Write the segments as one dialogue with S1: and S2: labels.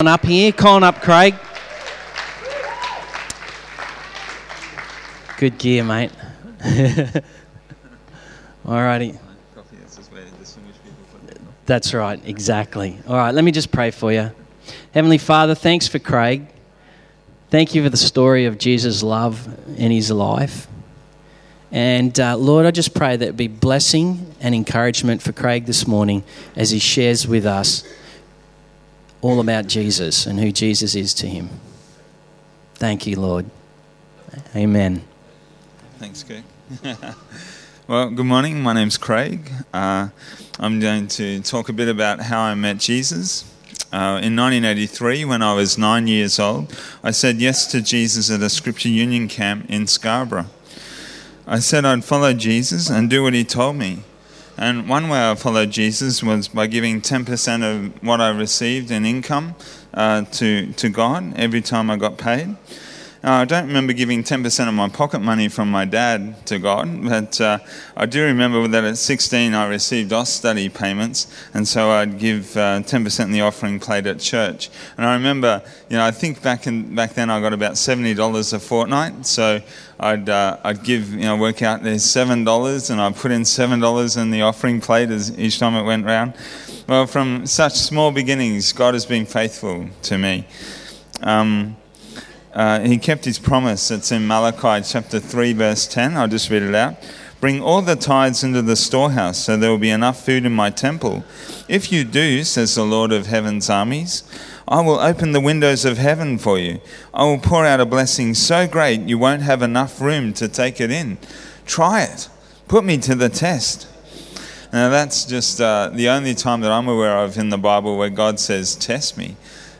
S1: on up here. Come on up, Craig. Good gear, mate. Alrighty. That's right, exactly. All right, let me just pray for you. Heavenly Father, thanks for Craig. Thank you for the story of Jesus' love in his life. And uh, Lord, I just pray that it be blessing and encouragement for Craig this morning as he shares with us all about Jesus and who Jesus is to him. Thank you, Lord. Amen.
S2: Thanks, Craig. well, good morning. My name's Craig. Uh, I'm going to talk a bit about how I met Jesus. Uh, in 1983, when I was nine years old, I said yes to Jesus at a Scripture Union camp in Scarborough. I said I'd follow Jesus and do what he told me. And one way I followed Jesus was by giving 10% of what I received in income uh, to, to God every time I got paid. Uh, I don't remember giving 10% of my pocket money from my dad to God, but uh, I do remember that at 16 I received Austudy payments, and so I'd give uh, 10% in the offering plate at church. And I remember, you know, I think back in back then I got about $70 a fortnight, so I'd, uh, I'd give, you know, work out there's $7 and I'd put in $7 in the offering plate as each time it went round. Well, from such small beginnings, God has been faithful to me. Um, uh, he kept his promise. It's in Malachi chapter 3, verse 10. I'll just read it out. Bring all the tithes into the storehouse, so there will be enough food in my temple. If you do, says the Lord of heaven's armies, I will open the windows of heaven for you. I will pour out a blessing so great you won't have enough room to take it in. Try it. Put me to the test. Now, that's just uh, the only time that I'm aware of in the Bible where God says, Test me.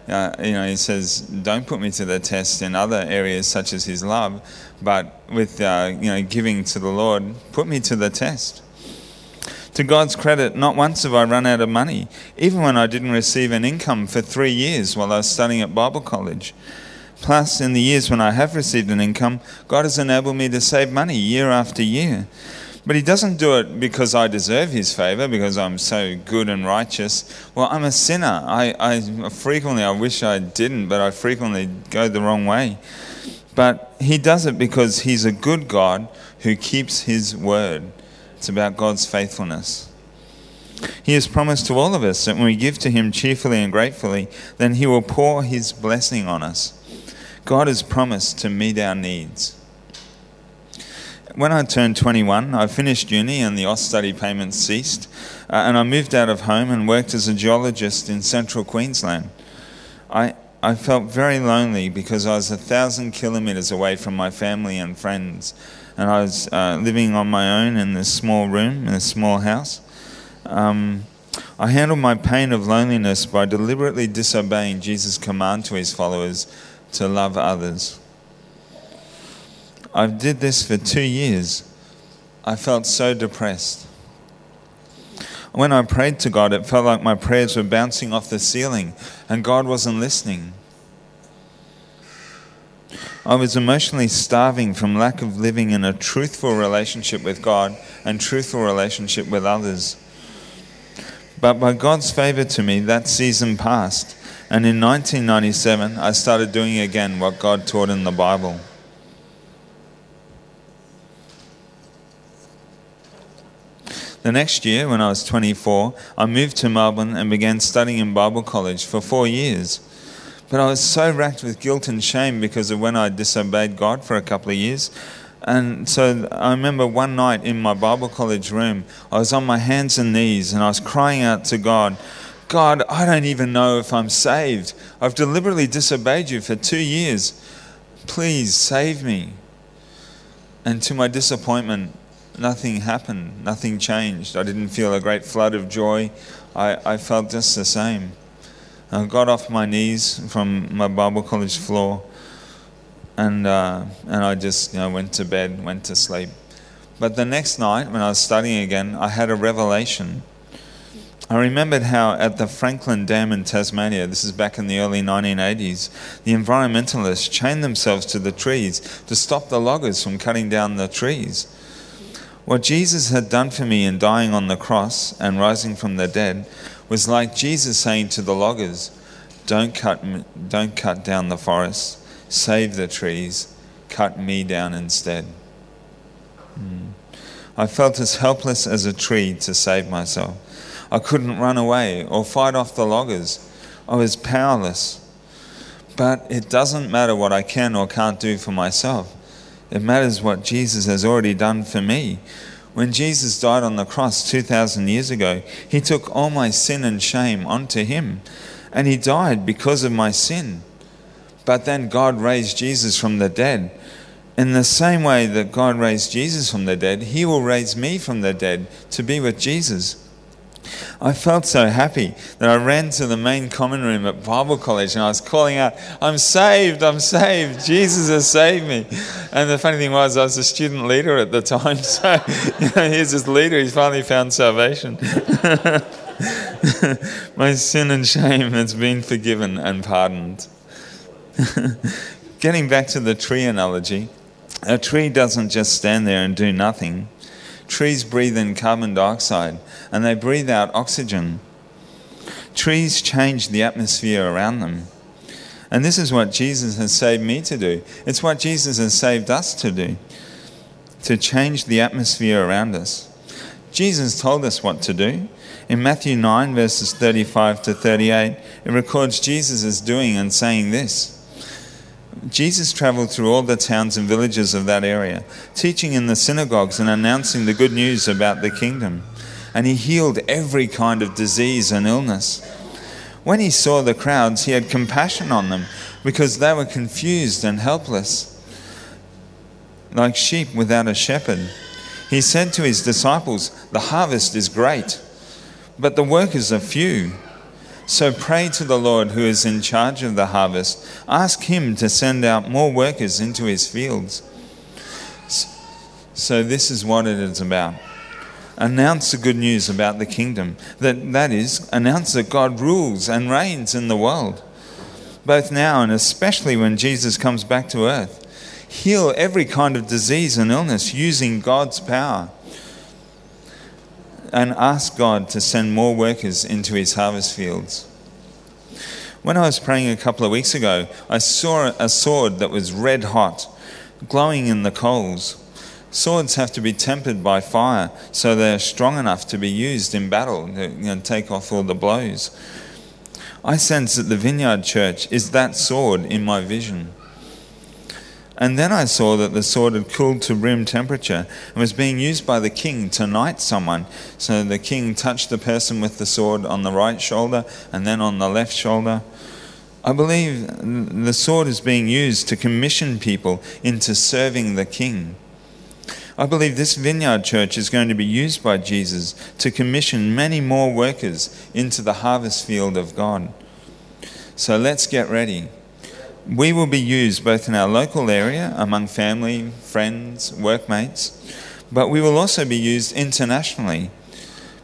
S2: Uh, you know, He says, Don't put me to the test in other areas such as His love, but with, uh, you know, giving to the Lord, put me to the test. To God's credit, not once have I run out of money, even when I didn't receive an income for three years while I was studying at Bible college. Plus, in the years when I have received an income, God has enabled me to save money year after year. But He doesn't do it because I deserve His favor, because I'm so good and righteous. Well, I'm a sinner. I, I frequently, I wish I didn't, but I frequently go the wrong way. But He does it because He's a good God who keeps His word. It's about God's faithfulness. He has promised to all of us that when we give to Him cheerfully and gratefully, then He will pour His blessing on us. God has promised to meet our needs. When I turned 21, I finished uni and the Austudy payments ceased, uh, and I moved out of home and worked as a geologist in central Queensland. I, I felt very lonely because I was a thousand kilometres away from my family and friends and I was uh, living on my own in this small room, in a small house. Um, I handled my pain of loneliness by deliberately disobeying Jesus' command to his followers to love others. I did this for two years. I felt so depressed. When I prayed to God, it felt like my prayers were bouncing off the ceiling and God wasn't listening. I was emotionally starving from lack of living in a truthful relationship with God and truthful relationship with others. But by God's favor to me, that season passed, and in 1997, I started doing again what God taught in the Bible. The next year, when I was 24, I moved to Melbourne and began studying in Bible college for four years. But I was so racked with guilt and shame because of when I disobeyed God for a couple of years. And so I remember one night in my Bible college room, I was on my hands and knees and I was crying out to God, God, I don't even know if I'm saved. I've deliberately disobeyed you for two years. Please save me. And to my disappointment, nothing happened, nothing changed. I didn't feel a great flood of joy. I, I felt just the same. I got off my knees from my Bible college floor and, uh, and I just you know, went to bed, went to sleep. But the next night, when I was studying again, I had a revelation. I remembered how at the Franklin Dam in Tasmania, this is back in the early 1980s, the environmentalists chained themselves to the trees to stop the loggers from cutting down the trees. What Jesus had done for me in dying on the cross and rising from the dead was like Jesus saying to the loggers, Don't cut, don't cut down the forest, save the trees, cut me down instead. Mm. I felt as helpless as a tree to save myself. I couldn't run away or fight off the loggers. I was powerless. But it doesn't matter what I can or can't do for myself. It matters what Jesus has already done for me. When Jesus died on the cross 2,000 years ago, he took all my sin and shame onto him, and he died because of my sin. But then God raised Jesus from the dead. In the same way that God raised Jesus from the dead, he will raise me from the dead to be with Jesus. I felt so happy that I ran to the main common room at Bible college and I was calling out, I'm saved, I'm saved, Jesus has saved me. And the funny thing was, I was a student leader at the time, so you know, here's this leader, he's finally found salvation. My sin and shame has been forgiven and pardoned. Getting back to the tree analogy, a tree doesn't just stand there and do nothing. Trees breathe in carbon dioxide and they breathe out oxygen. Trees change the atmosphere around them. And this is what Jesus has saved me to do. It's what Jesus has saved us to do to change the atmosphere around us. Jesus told us what to do. In Matthew 9, verses 35 to 38, it records Jesus as doing and saying this. Jesus traveled through all the towns and villages of that area, teaching in the synagogues and announcing the good news about the kingdom. And he healed every kind of disease and illness. When he saw the crowds, he had compassion on them because they were confused and helpless, like sheep without a shepherd. He said to his disciples, The harvest is great, but the workers are few. So pray to the Lord who is in charge of the harvest. Ask him to send out more workers into his fields. So this is what it is about. Announce the good news about the kingdom. That, that is, announce that God rules and reigns in the world, both now and especially when Jesus comes back to earth. Heal every kind of disease and illness using God's power and ask God to send more workers into his harvest fields. When I was praying a couple of weeks ago, I saw a sword that was red hot, glowing in the coals. Swords have to be tempered by fire so they're strong enough to be used in battle and take off all the blows. I sense that the Vineyard Church is that sword in my vision. And then I saw that the sword had cooled to room temperature and was being used by the king to knight someone. So the king touched the person with the sword on the right shoulder and then on the left shoulder. I believe the sword is being used to commission people into serving the king. I believe this vineyard church is going to be used by Jesus to commission many more workers into the harvest field of God. So let's get ready we will be used both in our local area, among family, friends, workmates, but we will also be used internationally.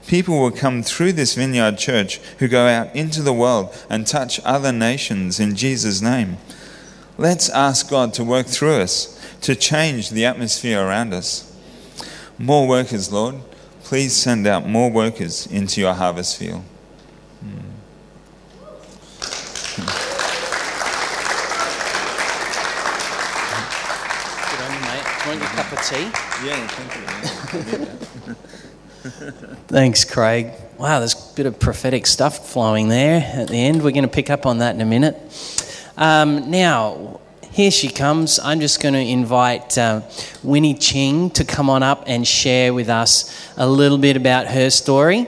S2: People will come through this vineyard church who go out into the world and touch other nations in Jesus' name. Let's ask God to work through us to change the atmosphere around us. More workers, Lord. Please send out more workers into your harvest field. Hmm.
S1: Want your cup of tea?
S2: Yeah, thank you.
S1: Thanks, Craig. Wow, there's a bit of prophetic stuff flowing there at the end. We're going to pick up on that in a minute. Um, now, here she comes. I'm just going to invite uh, Winnie Ching to come on up and share with us a little bit about her story.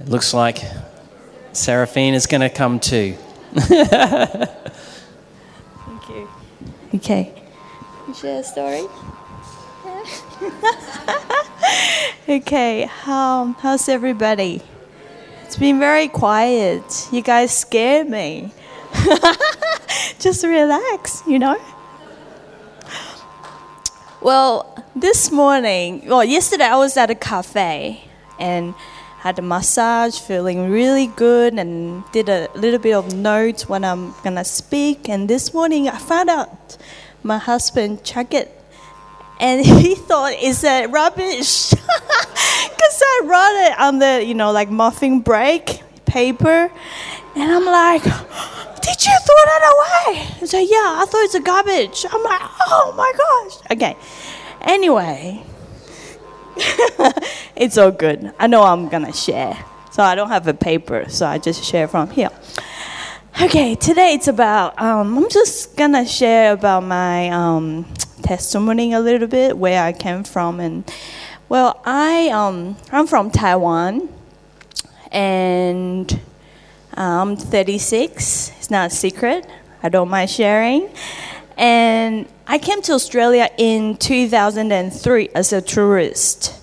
S1: It looks like Seraphine is going to come too.
S3: Thank you. Okay share a story? okay, um, how's everybody? It's been very quiet. You guys scare me. Just relax, you know? Well, this morning, well, yesterday I was at a cafe and had a massage, feeling really good, and did a little bit of notes when I'm gonna speak. And this morning I found out my husband checked it and he thought it's a rubbish because I wrote it on the you know like muffin break paper And I'm like, did you throw that away? He said, yeah, I thought it's a garbage. I'm like, oh my gosh. Okay. Anyway, it's all good. I know I'm gonna share. So I don't have a paper, so I just share from here. Okay, today it's about, um, I'm just gonna share about my um, testimony a little bit, where I came from. And well, I, um, I'm from Taiwan, and I'm 36. It's not a secret. I don't mind sharing. And I came to Australia in 2003 as a tourist,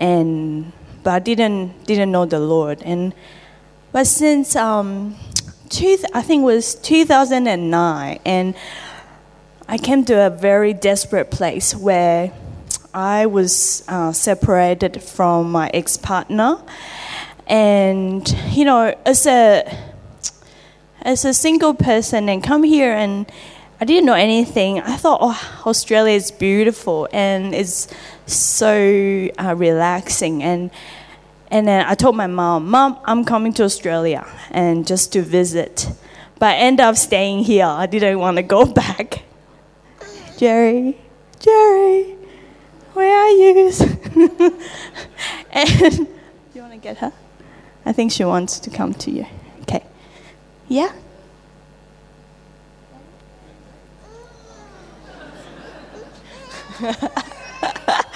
S3: and but I didn't didn't know the Lord. And but since um, two, I think it was 2009, and I came to a very desperate place where I was uh, separated from my ex partner, and you know, as a as a single person, and come here and I didn't know anything. I thought, oh, Australia is beautiful and it's so uh, relaxing. And and then I told my mom, Mom, I'm coming to Australia and just to visit. But I ended up staying here. I didn't want to go back. Jerry, Jerry, where are you? and you want to get her? I think she wants to come to you. Okay. Yeah?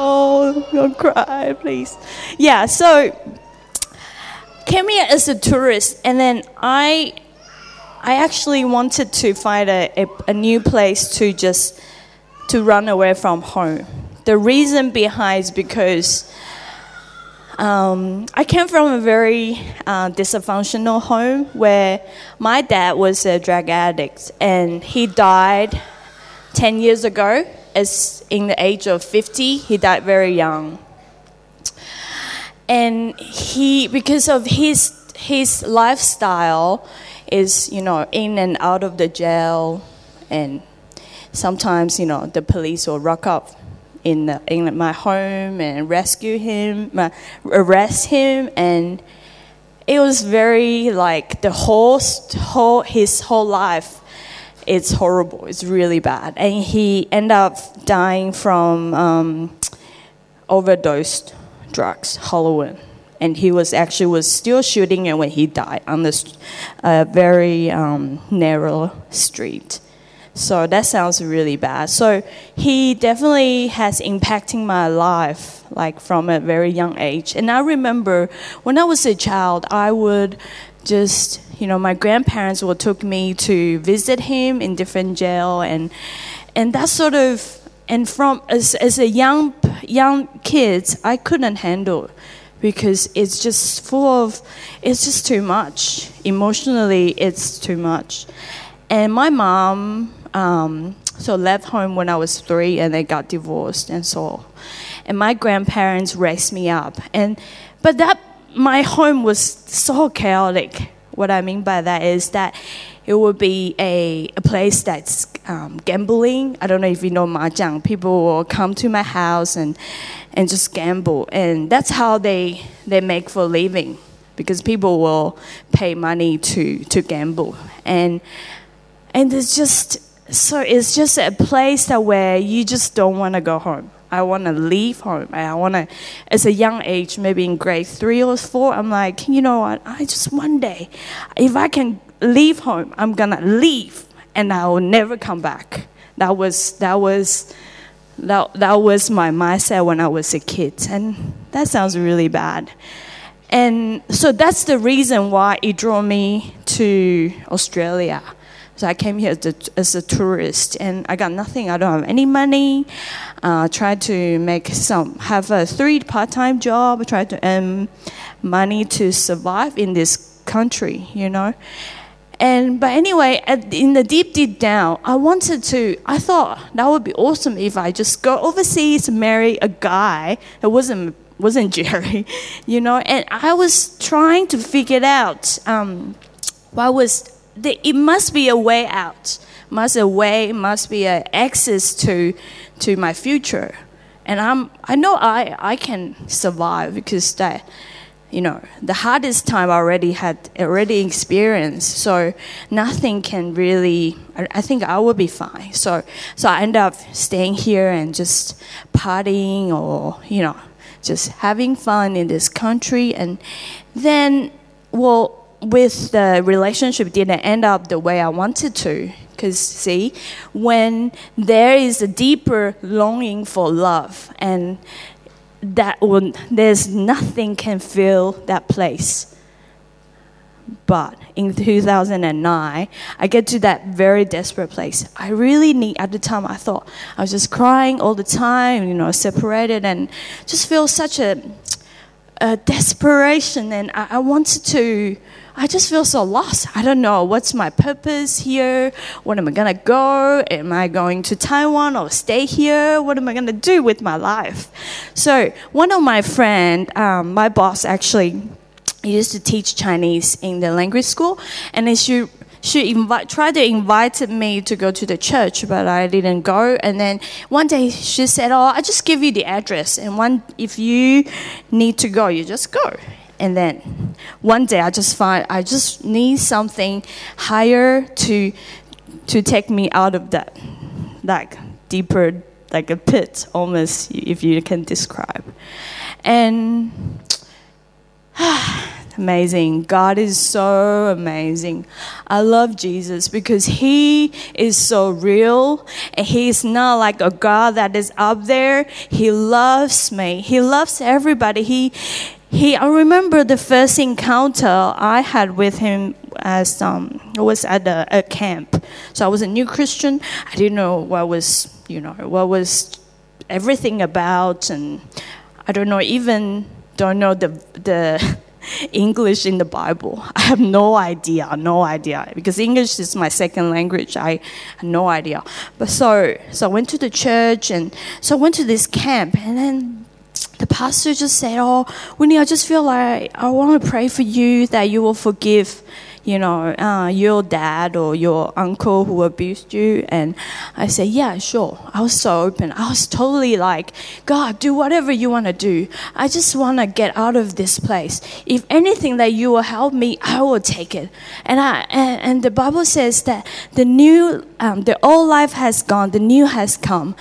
S3: oh, don't cry, please. Yeah, so came here as a tourist, and then I, I actually wanted to find a, a, a new place to just to run away from home. The reason behind is because um, I came from a very uh, dysfunctional home where my dad was a drug addict and he died 10 years ago, as in the age of 50, he died very young. And he, because of his, his lifestyle, is, you know, in and out of the jail, and sometimes, you know, the police will rock up in, the, in my home and rescue him, arrest him, and it was very like the whole, whole his whole life it's horrible. It's really bad. And he ended up dying from um, overdosed drugs, heroin. And he was actually was still shooting and when he died on this uh, very um, narrow street. So that sounds really bad. So he definitely has impacting my life, like from a very young age. And I remember when I was a child, I would just you know my grandparents will took me to visit him in different jail and and that sort of and from as, as a young young kids i couldn't handle because it's just full of it's just too much. Emotionally it's too much. And my mom um, so left home when i was three and they got divorced and so and my grandparents raised me up. And but that my home was so chaotic. What I mean by that is that it would be a, a place that's um, gambling. I don't know if you know mahjong. People will come to my house and and just gamble, and that's how they they make for living because people will pay money to to gamble, and and it's just so it's just a place that where you just don't want to go home. I want to leave home. I want to, as a young age, maybe in grade three or four, I'm like, you know what? I just one day, if I can leave home, I'm gonna leave, and I will never come back. That was that was that that was my mindset when I was a kid, and that sounds really bad. And so that's the reason why it drew me to Australia. So I came here as a, tourist, and I got nothing. I don't have any money. Uh, tried to make some, have a three part-time job. Tried to earn money to survive in this country, you know. And but anyway, at, in the deep deep down, I wanted to. I thought that would be awesome if I just go overseas, marry a guy that wasn't wasn't Jerry, you know. And I was trying to figure out. Um, was it must be a way out, must a way, must be an access to to my future, and I'm I know I I can survive because that you know the hardest time I already had already experienced. So nothing can really I, I think I will be fine. So so I end up staying here and just partying or you know just having fun in this country. And then well with the relationship didn't end up the way I wanted to because see when there is a deeper longing for love and that will, there's nothing can fill that place. But in 2009, I get to that very desperate place. I really need, at the time, I thought I was just crying all the time, you know, separated, and just feel such a, a desperation. And I, I wanted to, I just feel so lost. I don't know what's my purpose here. What am I gonna go? Am I going to Taiwan or stay here? What am I gonna do with my life? So one of my friend, um, my boss actually used to teach Chinese in the language school, and then she she invite, tried to invite me to go to the church, but I didn't go. And then one day she said, "Oh, I just give you the address, and one if you need to go, you just go." And then one day I just find I just need something higher to to take me out of that like deeper like a pit almost if you can describe. And amazing. God is so amazing. I love Jesus because He is so real and He is not like a God that is up there. He loves me. He loves everybody. He he I remember the first encounter I had with him as um I was at a, a camp. So I was a new Christian. I didn't know what was you know what was everything about and I don't know even don't know the the English in the Bible. I have no idea, no idea because English is my second language. I had no idea. But so so I went to the church and so I went to this camp and then the pastor just said, "Oh, Winnie, I just feel like I want to pray for you that you will forgive." You know, uh, your dad or your uncle who abused you. And I said, Yeah, sure. I was so open. I was totally like, God, do whatever you want to do. I just want to get out of this place. If anything that you will help me, I will take it. And, I, and, and the Bible says that the new, um, the old life has gone, the new has come.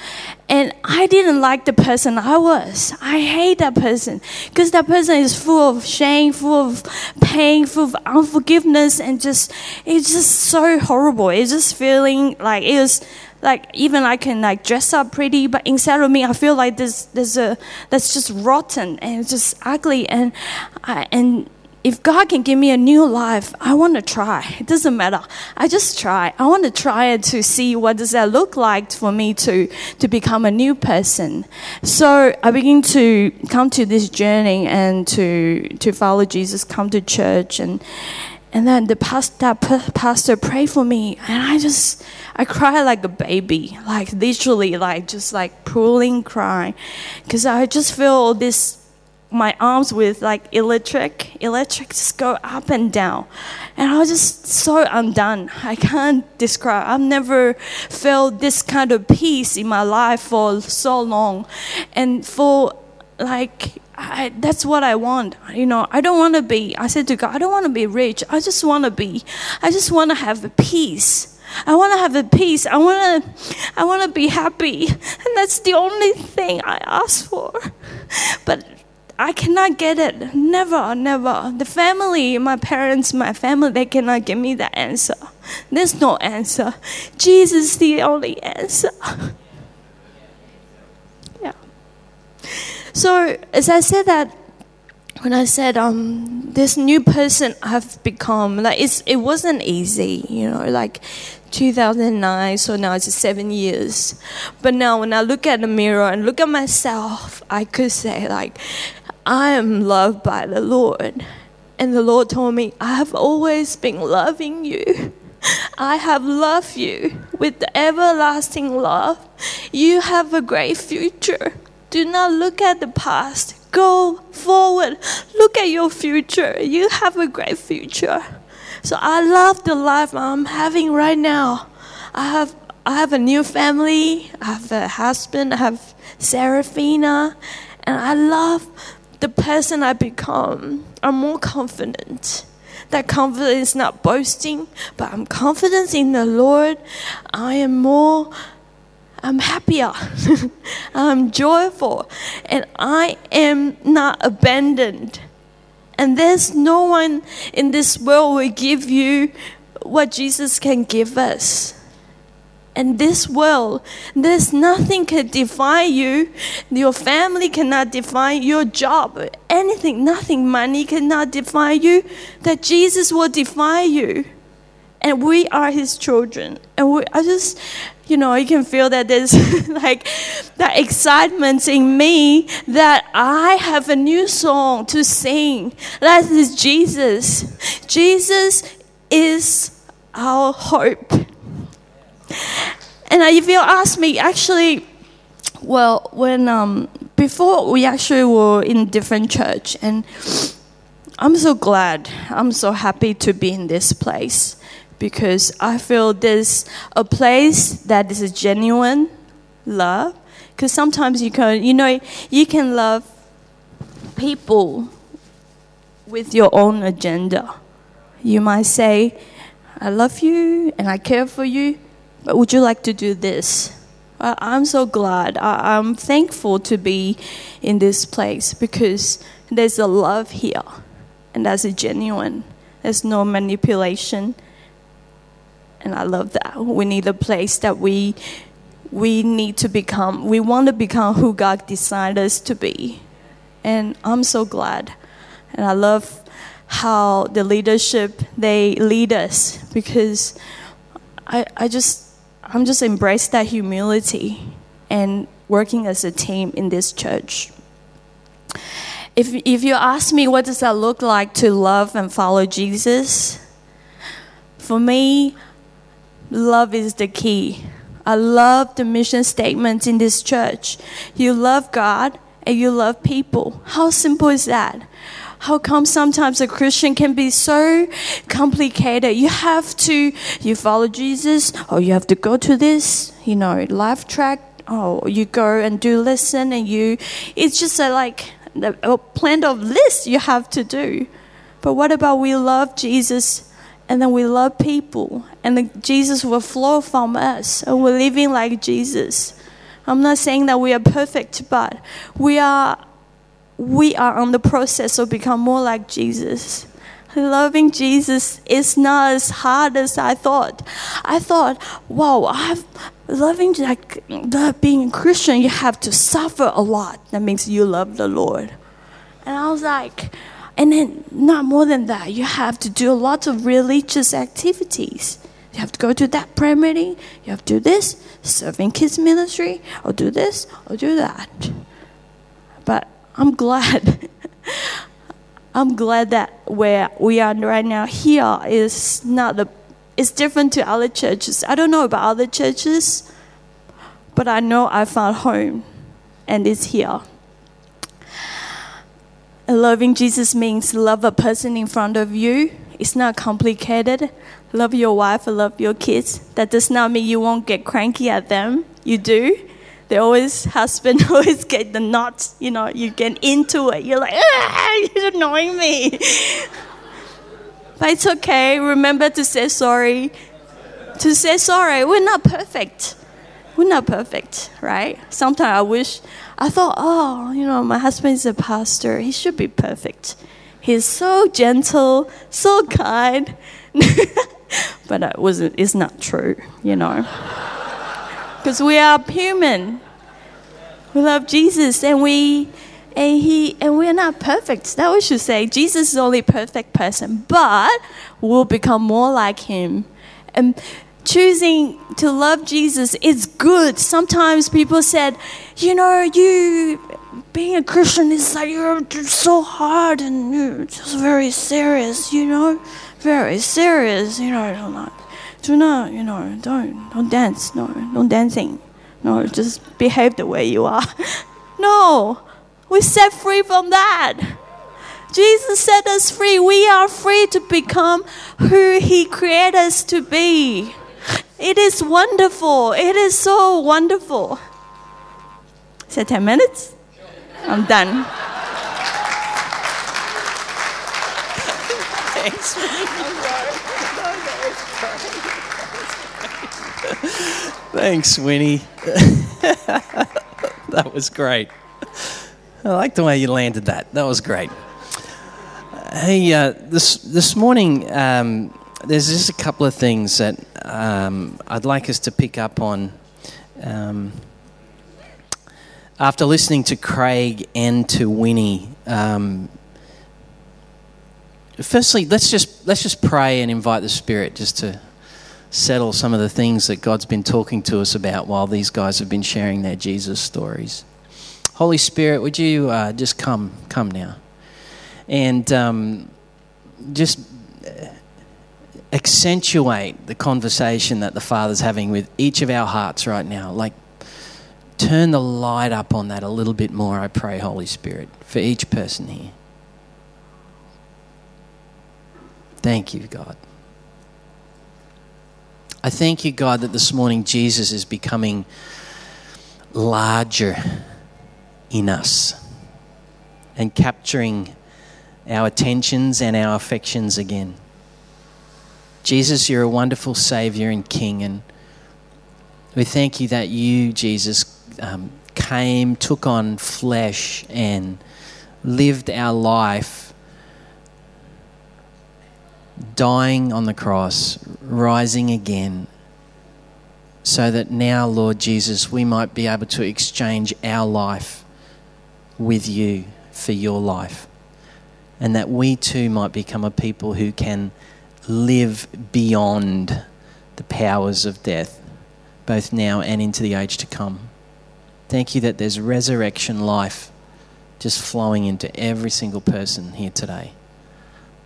S3: And I didn't like the person I was. I hate that person because that person is full of shame, full of pain, full of unforgiveness, and just it's just so horrible. It's just feeling like it was like even I can like dress up pretty, but inside of me I feel like there's there's a that's just rotten and just ugly and I, and if God can give me a new life, I want to try. It doesn't matter. I just try. I want to try it to see what does that look like for me to to become a new person. So I begin to come to this journey and to to follow Jesus, come to church and and then the past, that pastor prayed for me and I just I cried like a baby, like literally like just like pulling crying because I just feel this my arms with like electric, electric just go up and down. And I was just so undone. I can't describe. I've never felt this kind of peace in my life for so long. And for like, I, that's what I want. You know, I don't want to be, I said to God, I don't want to be rich. I just want to be, I just want to have a peace. I want to have a peace. I want to, I want to be happy, and that's the only thing I ask for. But I cannot get it. Never, never. The family, my parents, my family, they cannot give me the answer. There's no answer. Jesus is the only answer. yeah. So as I said that, when I said um, this new person I've become, like it's it wasn't easy, you know, like 2009, so now it's seven years. But now when I look at the mirror and look at myself, I could say like I am loved by the Lord. And the Lord told me, I have always been loving you. I have loved you with everlasting love. You have a great future. Do not look at the past. Go forward. Look at your future. You have a great future. So I love the life I'm having right now. I have I have a new family. I have a husband. I have Serafina, and I love the person I become, I'm more confident. That confidence is not boasting, but I'm confident in the Lord. I am more, I'm happier, I'm joyful, and I am not abandoned. And there's no one in this world will give you what Jesus can give us. And this world, there's nothing can define you. Your family cannot define your job, anything, nothing, money cannot define you. That Jesus will define you. And we are his children. And we, I just, you know, you can feel that there's like that excitement in me that I have a new song to sing. That is Jesus. Jesus is our hope. And if you ask me, actually, well, when um, before we actually were in different church, and I'm so glad, I'm so happy to be in this place because I feel there's a place that is a genuine love. Because sometimes you can, you know, you can love people with your own agenda. You might say, I love you and I care for you, would you like to do this? I'm so glad. I'm thankful to be in this place because there's a love here and that's a genuine. There's no manipulation. And I love that. We need a place that we we need to become. We want to become who God designed us to be. And I'm so glad. And I love how the leadership they lead us because I, I just I'm just embrace that humility and working as a team in this church. If, if you ask me what does that look like to love and follow Jesus, for me, love is the key. I love the mission statements in this church. You love God and you love people. How simple is that? How come sometimes a Christian can be so complicated? You have to, you follow Jesus, or you have to go to this, you know, life track, oh, you go and do listen, and you, it's just a, like a plan of list you have to do. But what about we love Jesus and then we love people and Jesus will flow from us and we're living like Jesus. I'm not saying that we are perfect, but we are we are on the process of become more like Jesus. Loving Jesus is not as hard as I thought. I thought, wow, I've loving like being a Christian, you have to suffer a lot. That means you love the Lord. And I was like, and then not more than that, you have to do a lot of religious activities. You have to go to that prayer meeting, you have to do this, serving kids ministry, or do this, or do that. But I'm glad. I'm glad that where we are right now here is not the it's different to other churches. I don't know about other churches, but I know I found home and it's here. Loving Jesus means love a person in front of you. It's not complicated. Love your wife, love your kids. That does not mean you won't get cranky at them. You do they always husband always get the knots. You know, you get into it. You're like, ah, you're annoying me. but it's okay. Remember to say sorry. To say sorry. We're not perfect. We're not perfect, right? Sometimes I wish. I thought, oh, you know, my husband is a pastor. He should be perfect. He's so gentle, so kind. but it wasn't. It's not true, you know because we are human. We love Jesus, and we and he and we're not perfect. That we should say. Jesus is the only perfect person, but we'll become more like him. And choosing to love Jesus is good. Sometimes people said, you know, you being a Christian is like you're so hard and you're just very serious, you know, very serious, you know, not to no, you know, don't, don't dance, no, don't dancing, no, just behave the way you are. no, we set free from that. Jesus set us free. We are free to become who He created us to be. It is wonderful. It is so wonderful. Is that 10 minutes? I'm done.
S1: Thanks. Thanks, Winnie. that was great. I like the way you landed that. That was great. Hey, uh, this this morning, um, there's just a couple of things that um, I'd like us to pick up on. Um, after listening to Craig and to Winnie, um, firstly, let's just let's just pray and invite the Spirit just to settle some of the things that God's been talking to us about while these guys have been sharing their Jesus stories. Holy Spirit, would you uh, just come come now, and um, just accentuate the conversation that the Father's having with each of our hearts right now, like turn the light up on that a little bit more, I pray, Holy Spirit, for each person here. Thank you, God. I thank you, God, that this morning Jesus is becoming larger in us and capturing our attentions and our affections again. Jesus, you're a wonderful Savior and King, and we thank you that you, Jesus, um, came, took on flesh, and lived our life, dying on the cross, rising again, so that now, Lord Jesus, we might be able to exchange our life with you for your life. And that we too might become a people who can live beyond the powers of death, both now and into the age to come. Thank you that there's resurrection life just flowing into every single person here today.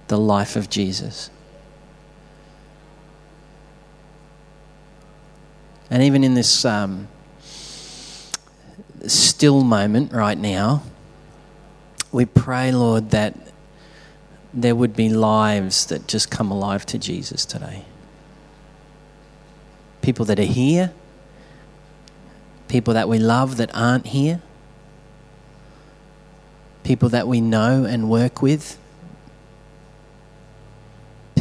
S1: The life of Jesus. And even in this um, still moment right now, we pray, Lord, that there would be lives that just come alive to Jesus today. People that are here people that we love that aren't here, people that we know and work with,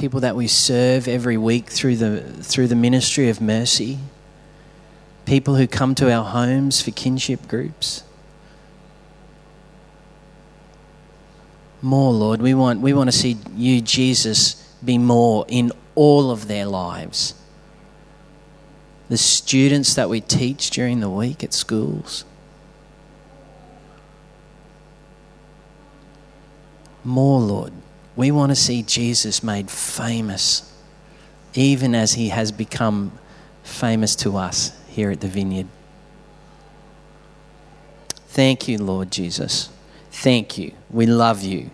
S1: people that we serve every week through the, through the ministry of mercy, people who come to our homes for kinship groups. More, Lord. We want, we want to see you, Jesus, be more in all of their lives the students that we teach during the week at schools. More, Lord. We want to see Jesus made famous, even as he has become famous to us here at the vineyard. Thank you, Lord Jesus. Thank you. We love you.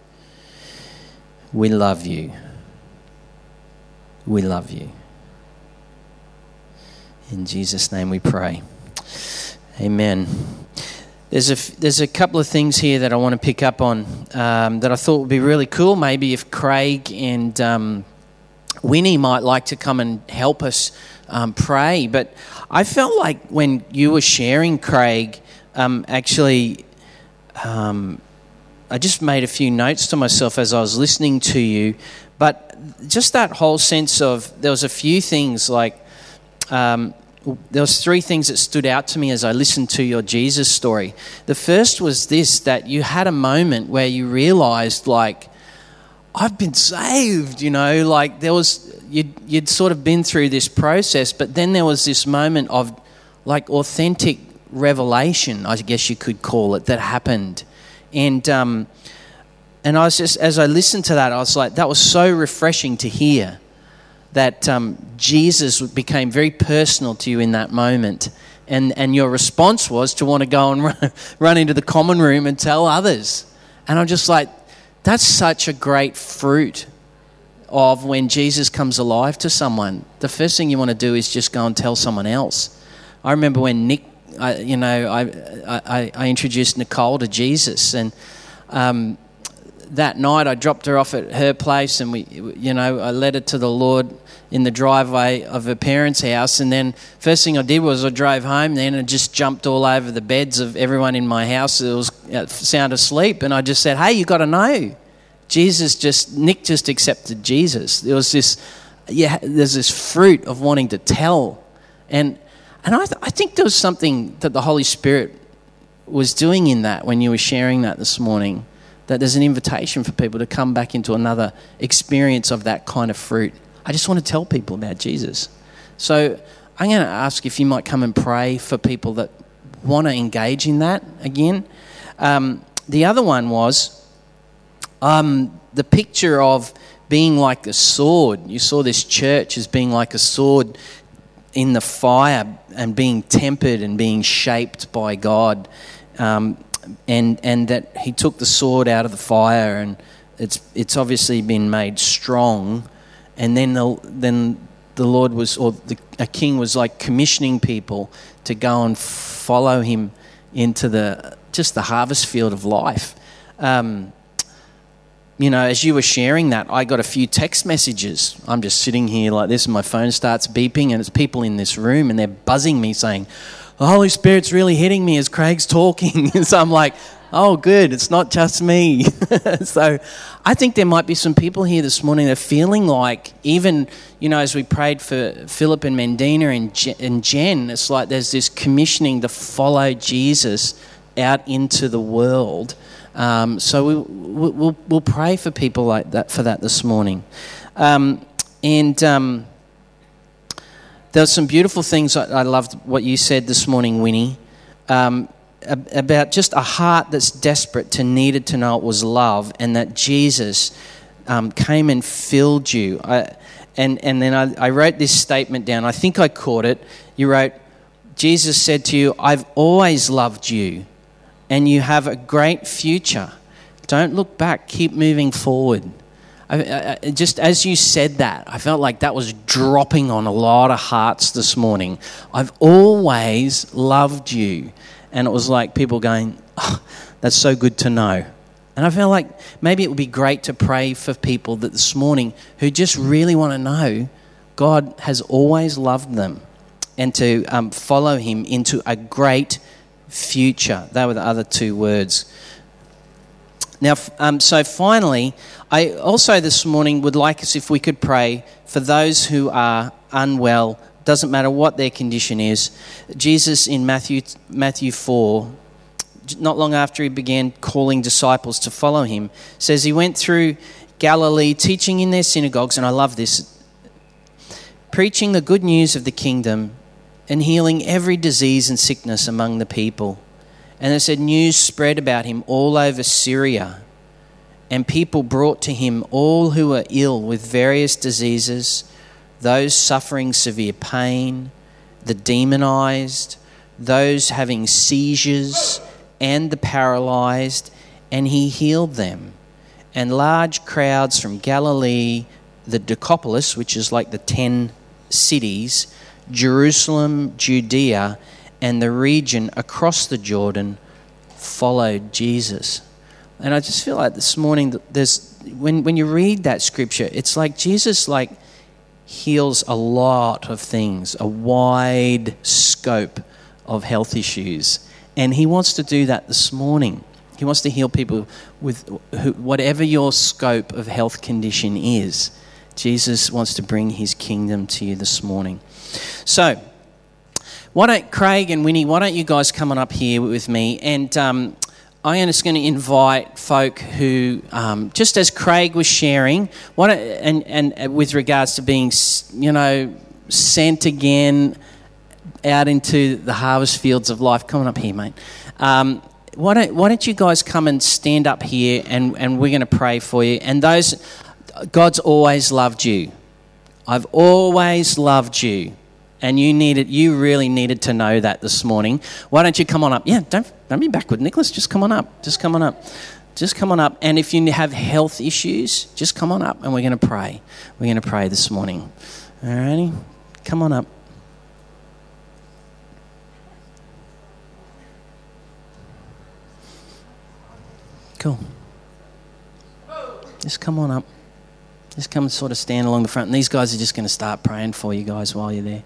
S1: We love you. We love you. In Jesus' name we pray. Amen. There's a, there's a couple of things here that I want to pick up on um, that I thought would be really cool. Maybe if Craig and um, Winnie might like to come and help us um, pray. But I felt like when you were sharing, Craig, um, actually, um, I just made a few notes to myself as I was listening to you. But just that whole sense of there was a few things like um, there was three things that stood out to me as I listened to your Jesus story. The first was this that you had a moment where you realized like I've been saved, you know, like there was you'd, you'd sort of been through this process, but then there was this moment of like authentic revelation, I guess you could call it, that happened. And um, and I was just as I listened to that, I was like, that was so refreshing to hear that um, Jesus became very personal to you in that moment. And, and your response was to want to go and run, run into the common room and tell others. And I'm just like, that's such a great fruit of when Jesus comes alive to someone. The first thing you want to do is just go and tell someone else. I remember when Nick, I, you know, I, I, I introduced Nicole to Jesus, and um, that night I dropped her off at her place and we, you know, I led her to the Lord in the driveway of her parents' house. And then first thing I did was I drove home then and just jumped all over the beds of everyone in my house that was uh, sound asleep. And I just said, hey, you got to know Jesus just, Nick just accepted Jesus. There was this, yeah, there's this fruit of wanting to tell. And, and I, th- I think there was something that the Holy Spirit was doing in that when you were sharing that this morning. That there's an invitation for people to come back into another experience of that kind of fruit. I just want to tell people about Jesus. So I'm going to ask if you might come and pray for people that want to engage in that again. Um, the other one was um, the picture of being like a sword. You saw this church as being like a sword in the fire and being tempered and being shaped by God. Um, and, and that he took the sword out of the fire and it's, it's obviously been made strong. And then the, then the Lord was, or the, a king was like commissioning people to go and follow him into the, just the harvest field of life. Um, you know, as you were sharing that, I got a few text messages. I'm just sitting here like this, and my phone starts beeping, and it's people in this room, and they're buzzing me saying, The Holy Spirit's really hitting me as Craig's talking. so I'm like, Oh, good, it's not just me. so I think there might be some people here this morning that are feeling like, even, you know, as we prayed for Philip and Mendina and Jen, it's like there's this commissioning to follow Jesus out into the world. Um, so we, will we'll, we'll pray for people like that for that this morning. Um, and um, there's some beautiful things. I, I, loved what you said this morning, Winnie, um, about just a heart that's desperate to needed to know it was love, and that Jesus um, came and filled you. I, and and then I, I wrote this statement down. I think I caught it. You wrote, Jesus said to you, "I've always loved you." and you have a great future. Don't look back, keep moving forward. I, I, just as you said that, I felt like that was dropping on a lot of hearts this morning. I've always loved you. And it was like people going, oh, that's so good to know. And I felt like maybe it would be great to pray for people that this morning who just really want to know God has always loved them and to um, follow Him into a great future. They were the other two words. Now, um, so finally, I also this morning would like us if we could pray for those who are unwell, doesn't matter what their condition is. Jesus in Matthew, Matthew 4, not long after he began calling disciples to follow him, says he went through Galilee teaching in their synagogues, and I love this, preaching the good news of the kingdom and healing every disease and sickness among the people. And it said news spread about him all over Syria, and people brought to him all who were ill with various diseases, those suffering severe pain, the demonized, those having seizures, and the paralyzed, and he healed them. And large crowds from Galilee, the Decapolis, which is like the ten cities, Jerusalem, Judea, and the region across the Jordan followed Jesus. And I just feel like this morning, there's when when you read that scripture, it's like Jesus like heals a lot of things, a wide scope of health issues, and he wants to do that this morning. He wants to heal people with whatever your scope of health condition is. Jesus wants to bring his kingdom to you this morning. So, why don't Craig and Winnie, why don't you guys come on up here with me? And um, I am just going to invite folk who, um, just as Craig was sharing, why don't, and, and uh, with regards to being, you know, sent again out into the harvest fields of life. Come on up here, mate. Um, why don't, why don't you guys come and stand up here and, and we're going to pray for you. And those, God's always loved you. I've always loved you. And you needed, you really needed to know that this morning. Why don't you come on up? Yeah, don't, don't be backward, Nicholas. Just come on up. Just come on up. Just come on up. And if you have health issues, just come on up and we're going to pray. We're going to pray this morning. All righty? Come on up. Cool. Just come on up. Just come and sort of stand along the front. And these guys are just going to start praying for you guys while you're there.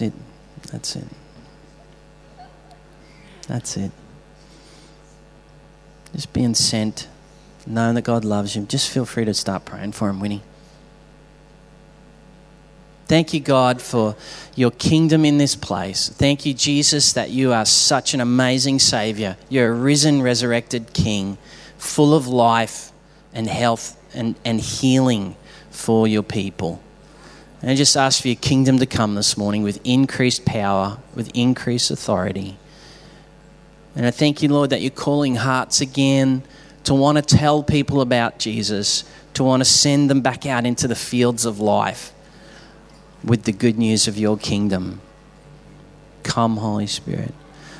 S1: That's it. That's it. That's it. Just being sent, knowing that God loves you. Just feel free to start praying for him, Winnie. Thank you, God, for your kingdom in this place. Thank you, Jesus, that you are such an amazing Savior. You're a risen, resurrected King, full of life and health and, and healing for your people. And I just ask for your kingdom to come this morning with increased power, with increased authority. And I thank you, Lord, that you're calling hearts again to want to tell people about Jesus, to want to send them back out into the fields of life with the good news of your kingdom. Come, Holy Spirit.